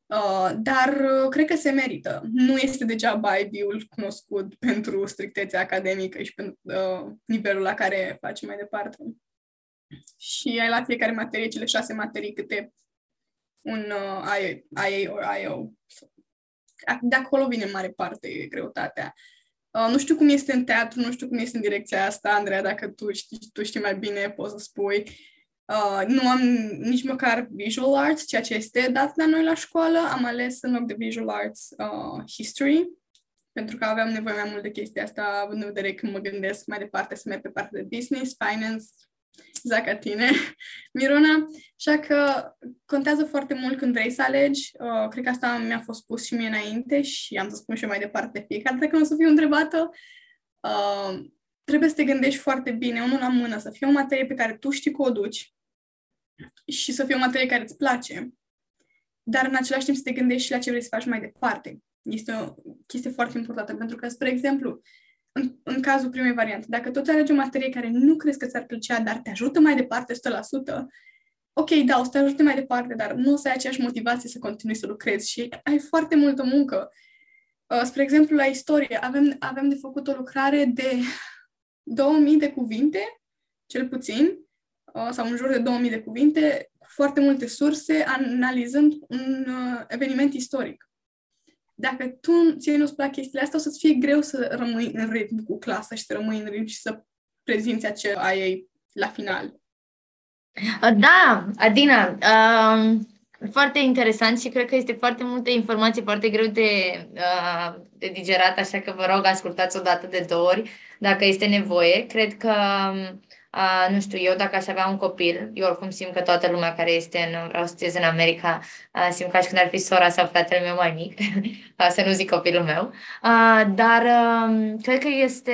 Uh, dar uh, cred că se merită. Nu este degeaba IB-ul cunoscut pentru strictețea academică și pentru uh, nivelul la care face mai departe și ai la fiecare materie cele șase materii câte un uh, IA or IO. De acolo vine în mare parte greutatea. Uh, nu știu cum este în teatru, nu știu cum este în direcția asta, Andreea, dacă tu știi, tu știi mai bine, poți să spui. Uh, nu am nici măcar visual arts, ceea ce este dat la noi la școală. Am ales în loc de visual arts uh, history, pentru că aveam nevoie mai mult de chestia asta, având în vedere când mă gândesc mai departe să merg pe partea de business, finance, exact ca tine, Mirona. Așa că contează foarte mult când vrei să alegi. Uh, cred că asta mi-a fost spus și mie înainte și am să spun și eu mai departe fiecare dată când o să fiu întrebată. Uh, trebuie să te gândești foarte bine, unul la mână, să fie o materie pe care tu știi că o duci și să fie o materie care îți place, dar în același timp să te gândești și la ce vrei să faci mai departe. Este o chestie foarte importantă, pentru că, spre exemplu, în, în cazul primei variante, dacă tot alegi o materie care nu crezi că ți-ar plăcea, dar te ajută mai departe 100%, ok, da, o să te ajute mai departe, dar nu o să ai aceeași motivație să continui să lucrezi. Și ai foarte multă muncă. Uh, spre exemplu, la istorie, avem, avem de făcut o lucrare de 2000 de cuvinte, cel puțin, uh, sau în jur de 2000 de cuvinte, cu foarte multe surse, analizând un uh, eveniment istoric dacă tu ție nu-ți plac chestiile astea, o să-ți fie greu să rămâi în ritm cu clasa și să rămâi în ritm și să prezinți acel ai la final. Da, Adina, uh, foarte interesant și cred că este foarte multe informații foarte greu de, uh, de digerat, așa că vă rog ascultați o dată de două ori dacă este nevoie. Cred că um, Uh, nu știu, eu dacă aș avea un copil, eu oricum simt că toată lumea care este în, vreau să în America, uh, simt ca și când ar fi sora sau fratele meu mai mic, uh, să nu zic copilul meu, uh, dar uh, cred că este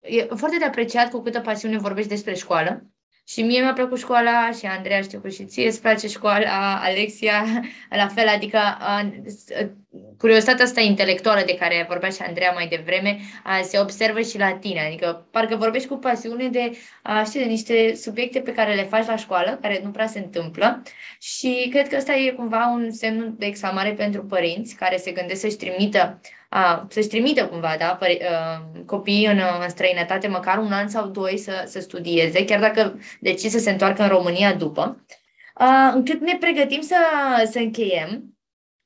e foarte de apreciat cu câtă pasiune vorbești despre școală. Și mie mi-a plăcut școala și Andreea știu că și ție îți place școala, Alexia, la fel, adică curiozitatea asta intelectuală de care vorbea și Andreea mai devreme se observă și la tine, adică parcă vorbești cu pasiune de, știi, de niște subiecte pe care le faci la școală, care nu prea se întâmplă. Și cred că ăsta e cumva un semn de exclamare pentru părinți care se gândesc să-și trimită a, să-și trimită cumva da, păr- uh, copiii în, în străinătate măcar un an sau doi să, să studieze, chiar dacă decid să se întoarcă în România după, uh, încât ne pregătim să, să încheiem.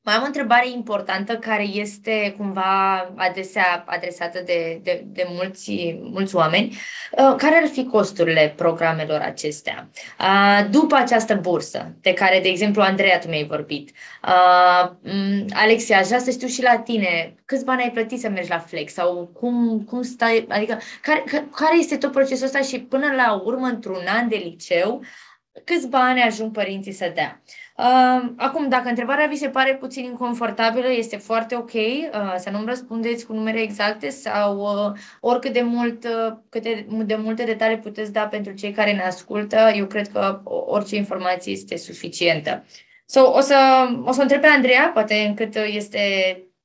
Mai am o întrebare importantă care este cumva adesea adresată de, de, de mulți, mulți oameni. Uh, care ar fi costurile programelor acestea? Uh, după această bursă, de care, de exemplu, Andreea, tu mi-ai vorbit. Uh, Alexia, aș vrea să știu și la tine, câți bani ai plătit să mergi la Flex? Sau cum, cum stai, adică care, care este tot procesul ăsta și până la urmă, într-un an de liceu, câți bani ajung părinții să dea? Uh, acum, dacă întrebarea vi se pare puțin inconfortabilă, este foarte ok uh, să nu-mi răspundeți cu numere exacte sau uh, oricât de, mult, uh, câte de multe detalii puteți da pentru cei care ne ascultă. Eu cred că orice informație este suficientă. So, o, să, o să întreb pe Andreea, poate încât este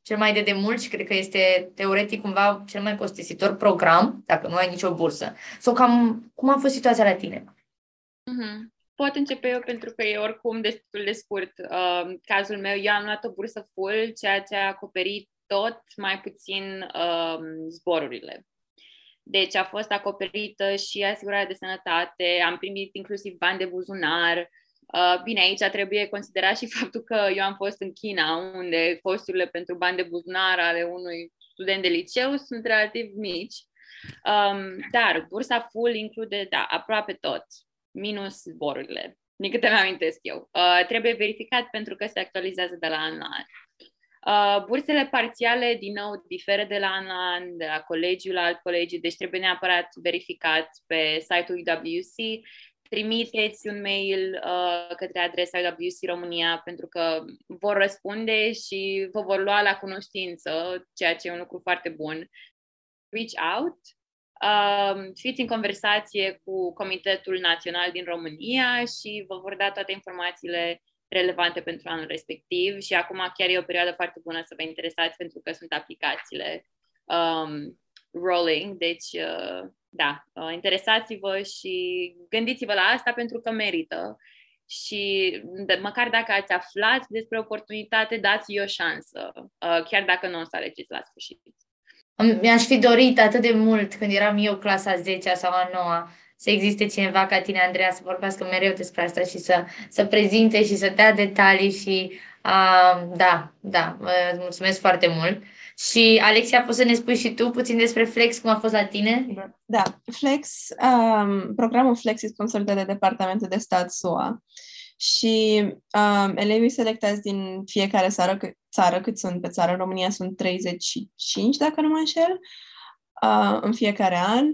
cel mai de demult și cred că este teoretic cumva cel mai costisitor program, dacă nu ai nicio bursă. Sau so, cam cum a fost situația la tine? Mm-hmm. Pot începe eu pentru că e oricum destul de scurt. Uh, cazul meu, eu am luat o bursă full, ceea ce a acoperit tot, mai puțin uh, zborurile. Deci a fost acoperită și asigurarea de sănătate, am primit inclusiv bani de buzunar. Uh, bine, aici trebuie considerat și faptul că eu am fost în China, unde costurile pentru bani de buzunar ale unui student de liceu sunt relativ mici. Um, dar bursa full include, da, aproape tot minus zborurile, din câte mi amintesc eu. Uh, trebuie verificat pentru că se actualizează de la an la an. Uh, bursele parțiale, din nou, diferă de la an la an, de la colegiu la alt colegiu, deci trebuie neapărat verificat pe site-ul UWC. Trimiteți un mail uh, către adresa UWC România pentru că vor răspunde și vă vor lua la cunoștință, ceea ce e un lucru foarte bun. Reach out fiți în conversație cu Comitetul Național din România și vă vor da toate informațiile relevante pentru anul respectiv și acum chiar e o perioadă foarte bună să vă interesați pentru că sunt aplicațiile um, rolling, deci uh, da, uh, interesați-vă și gândiți-vă la asta pentru că merită și de, măcar dacă ați aflat despre oportunitate, dați-i o șansă, uh, chiar dacă nu o să alegeți la sfârșit. Mi-aș fi dorit atât de mult când eram eu clasa 10 sau a 9 să existe cineva ca tine, Andreea, să vorbească mereu despre asta și să, să prezinte și să dea detalii și uh, da, da, îți mulțumesc foarte mult. Și Alexia, poți să ne spui și tu puțin despre Flex, cum a fost la tine? Da, Flex, um, programul Flex este sponsorat de Departamentul de Stat SUA și uh, elevii selectați din fiecare țară, că, țară, cât sunt pe țară, în România sunt 35, dacă nu mă înșel, uh, în fiecare an,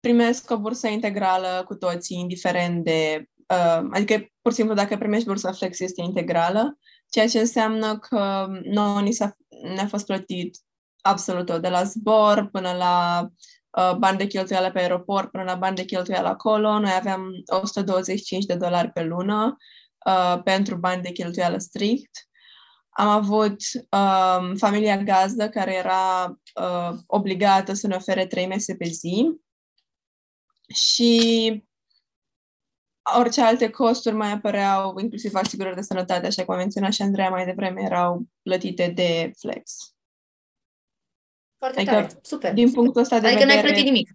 primesc o bursă integrală cu toții, indiferent de... Uh, adică, pur și simplu, dacă primești bursa Flex, este integrală, ceea ce înseamnă că nouă ni s-a, ne-a fost plătit absolut tot, de la zbor până la uh, bani de cheltuială pe aeroport, până la bani de cheltuială acolo. Noi aveam 125 de dolari pe lună uh, pentru bani de cheltuială strict. Am avut uh, familia gazdă care era uh, obligată să ne ofere trei mese pe zi și orice alte costuri mai apăreau, inclusiv asigurări de sănătate, așa cum a menționat și Andreea mai devreme, erau plătite de Flex. Foarte adică, tare, super. Din punctul ăsta de adică vedere... n-ai plătit nimic.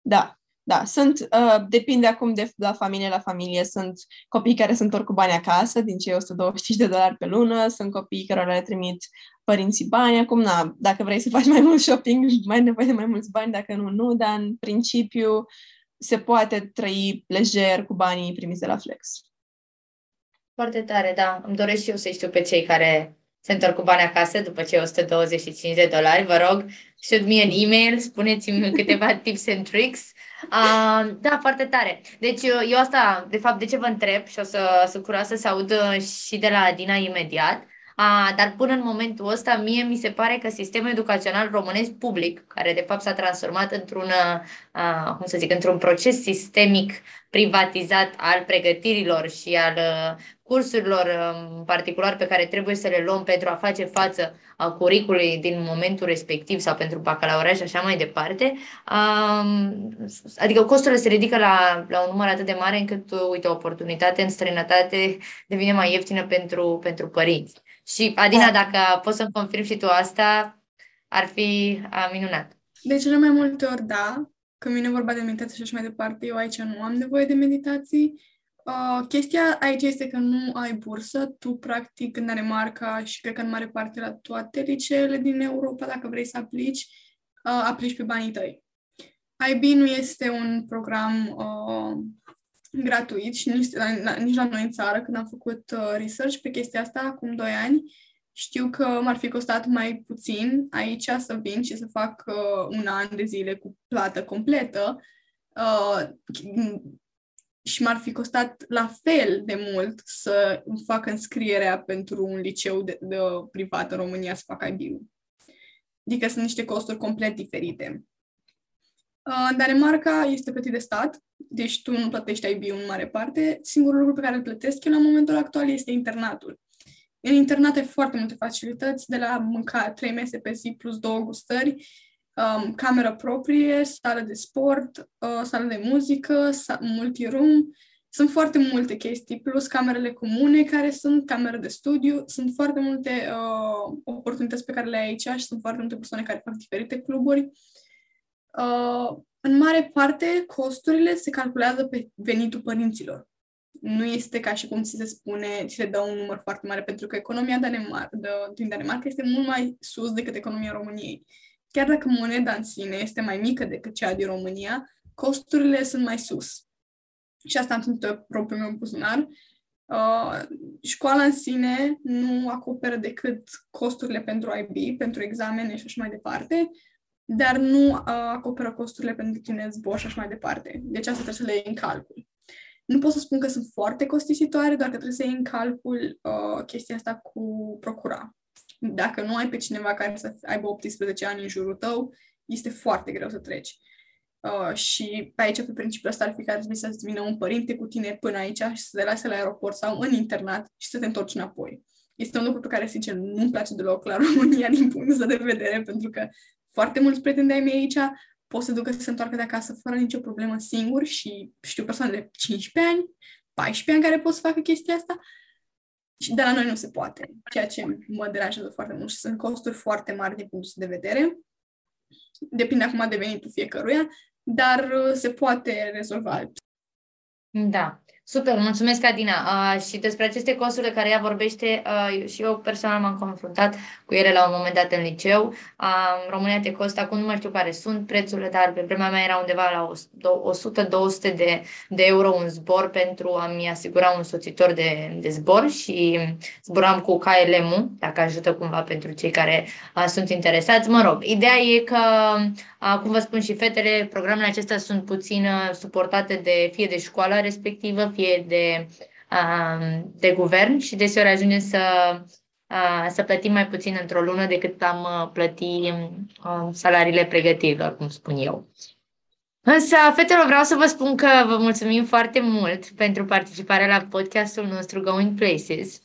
Da, da. Sunt, uh, depinde acum de la familie la familie. Sunt copii care sunt întorc cu bani acasă, din cei 125 de dolari pe lună. Sunt copii care le trimit părinții bani. Acum, na, dacă vrei să faci mai mult shopping, mai nevoie de mai mulți bani, dacă nu, nu. Dar, în principiu, se poate trăi lejer cu banii primiți de la Flex. Foarte tare, da. Îmi doresc și eu să știu pe cei care se întorc cu bani acasă după cei 125 de dolari. Vă rog, shoot me an email, spuneți-mi câteva tips and tricks. Uh, da, foarte tare. Deci eu, eu asta, de fapt, de ce vă întreb și o să sunt curioasă să aud și de la Adina imediat, a, dar până în momentul ăsta, mie mi se pare că sistemul educațional românesc public, care de fapt s-a transformat într-un, a, cum să zic, într-un proces sistemic privatizat al pregătirilor și al a, cursurilor în particular pe care trebuie să le luăm pentru a face față a curicului din momentul respectiv sau pentru bacalaureat și așa mai departe, adică costurile se ridică la, la un număr atât de mare încât, uite, o oportunitate în străinătate devine mai ieftină pentru, pentru părinți. Și, Adina, da. dacă poți să-mi confirmi și tu asta, ar fi a, minunat. De cele mai multe ori, da. Când vine vorba de meditație și așa mai departe, eu aici nu am nevoie de meditații. Uh, chestia aici este că nu ai bursă. Tu, practic, în Danemarca și cred că în mare parte la toate liceele din Europa, dacă vrei să aplici, uh, aplici pe banii tăi. IB nu este un program uh, gratuit și nici la, nici la noi în țară, când am făcut uh, research pe chestia asta acum 2 ani, știu că m-ar fi costat mai puțin aici să vin și să fac uh, un an de zile cu plată completă uh, și m-ar fi costat la fel de mult să îmi fac înscrierea pentru un liceu de, de privat în România să fac IB-ul. Adică sunt niște costuri complet diferite. Uh, în Danemarca este plătit de stat, deci tu nu plătești IB în mare parte. Singurul lucru pe care îl plătesc eu la momentul actual este internatul. În internat ai foarte multe facilități, de la mânca trei mese pe zi plus două gustări, um, cameră proprie, sală de sport, uh, sală de muzică, multi-room. Sunt foarte multe chestii, plus camerele comune care sunt camere de studiu. Sunt foarte multe uh, oportunități pe care le ai aici și sunt foarte multe persoane care fac diferite cluburi. Uh, în mare parte, costurile se calculează pe venitul părinților. Nu este ca și cum ți se spune, ți se dă un număr foarte mare, pentru că economia Danemar- de, din Danemarca este mult mai sus decât economia României. Chiar dacă moneda în sine este mai mică decât cea din România, costurile sunt mai sus. Și asta am simțit propriul meu buzunar. Uh, școala în sine nu acoperă decât costurile pentru IB, pentru examene și așa mai departe, dar nu uh, acoperă costurile pentru tine zbor și așa mai departe. Deci asta trebuie să le iei în calcul. Nu pot să spun că sunt foarte costisitoare, doar că trebuie să iei în calcul uh, chestia asta cu procura. Dacă nu ai pe cineva care să aibă 18 ani în jurul tău, este foarte greu să treci. Uh, și pe aici, pe principiul ăsta, ar fi că ar trebui să vină un părinte cu tine până aici și să te lase la aeroport sau în internat și să te întorci înapoi. Este un lucru pe care, sincer, nu-mi place deloc la România din punctul de vedere, pentru că foarte mulți prieteni de-ai mei aici pot să ducă să se întoarcă de acasă fără nicio problemă singur și știu persoane de 15 ani, 14 ani care pot să facă chestia asta și de la noi nu se poate, ceea ce mă deranjează foarte mult și sunt costuri foarte mari din punctul de vedere. Depinde acum de venitul fiecăruia, dar uh, se poate rezolva. Da. Super, mulțumesc, Adina. Uh, și despre aceste costuri de care ea vorbește, uh, și eu personal m-am confruntat cu ele la un moment dat în liceu. Uh, România te costă, acum nu mai știu care sunt prețurile, dar pe vremea mea era undeva la 100-200 de, de euro un zbor pentru a-mi asigura un soțitor de, de zbor și zburam cu KLM-ul, dacă ajută cumva pentru cei care uh, sunt interesați. Mă rog, ideea e că cum vă spun și fetele, programele acestea sunt puțin uh, suportate de fie de școala respectivă, fie de, de guvern și deseori ajunge să, să plătim mai puțin într-o lună decât am uh, plăti um, salariile pregătirilor, cum spun eu. Însă, fetelor, vreau să vă spun că vă mulțumim foarte mult pentru participarea la podcastul nostru Going Places.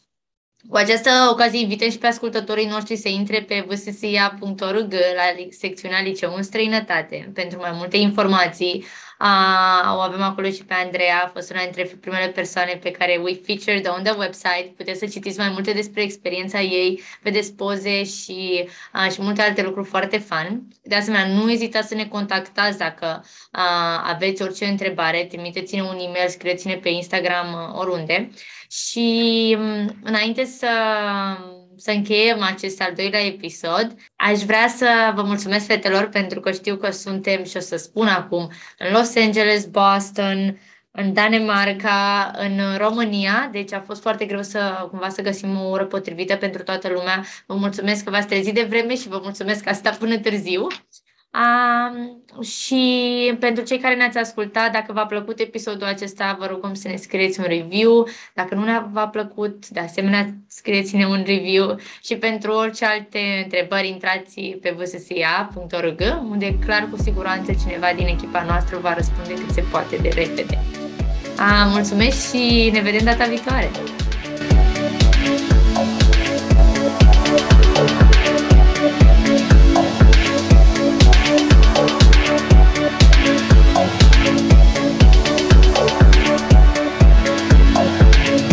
Cu această ocazie invităm și pe ascultătorii noștri să intre pe vssia.org la secțiunea Liceu în străinătate pentru mai multe informații. Uh, o avem acolo și pe Andreea, a fost una dintre primele persoane pe care we featured on the website. Puteți să citiți mai multe despre experiența ei, vedeți poze și, uh, și multe alte lucruri foarte fun. De asemenea, nu ezitați să ne contactați dacă uh, aveți orice întrebare, trimiteți-ne un e-mail, scrieți-ne pe Instagram, uh, oriunde. Și um, înainte să să încheiem acest al doilea episod. Aș vrea să vă mulțumesc, fetelor, pentru că știu că suntem, și o să spun acum, în Los Angeles, Boston, în Danemarca, în România, deci a fost foarte greu să cumva să găsim o oră potrivită pentru toată lumea. Vă mulțumesc că v-ați trezit de vreme și vă mulțumesc că ați stat până târziu. Um, și pentru cei care ne-ați ascultat, dacă v-a plăcut episodul acesta, vă rugăm să ne scrieți un review. Dacă nu ne-a plăcut, de asemenea, scrieți-ne un review. Și pentru orice alte întrebări, intrați pe vssia.org, unde clar cu siguranță cineva din echipa noastră va răspunde cât se poate de repede. A, mulțumesc și ne vedem data viitoare!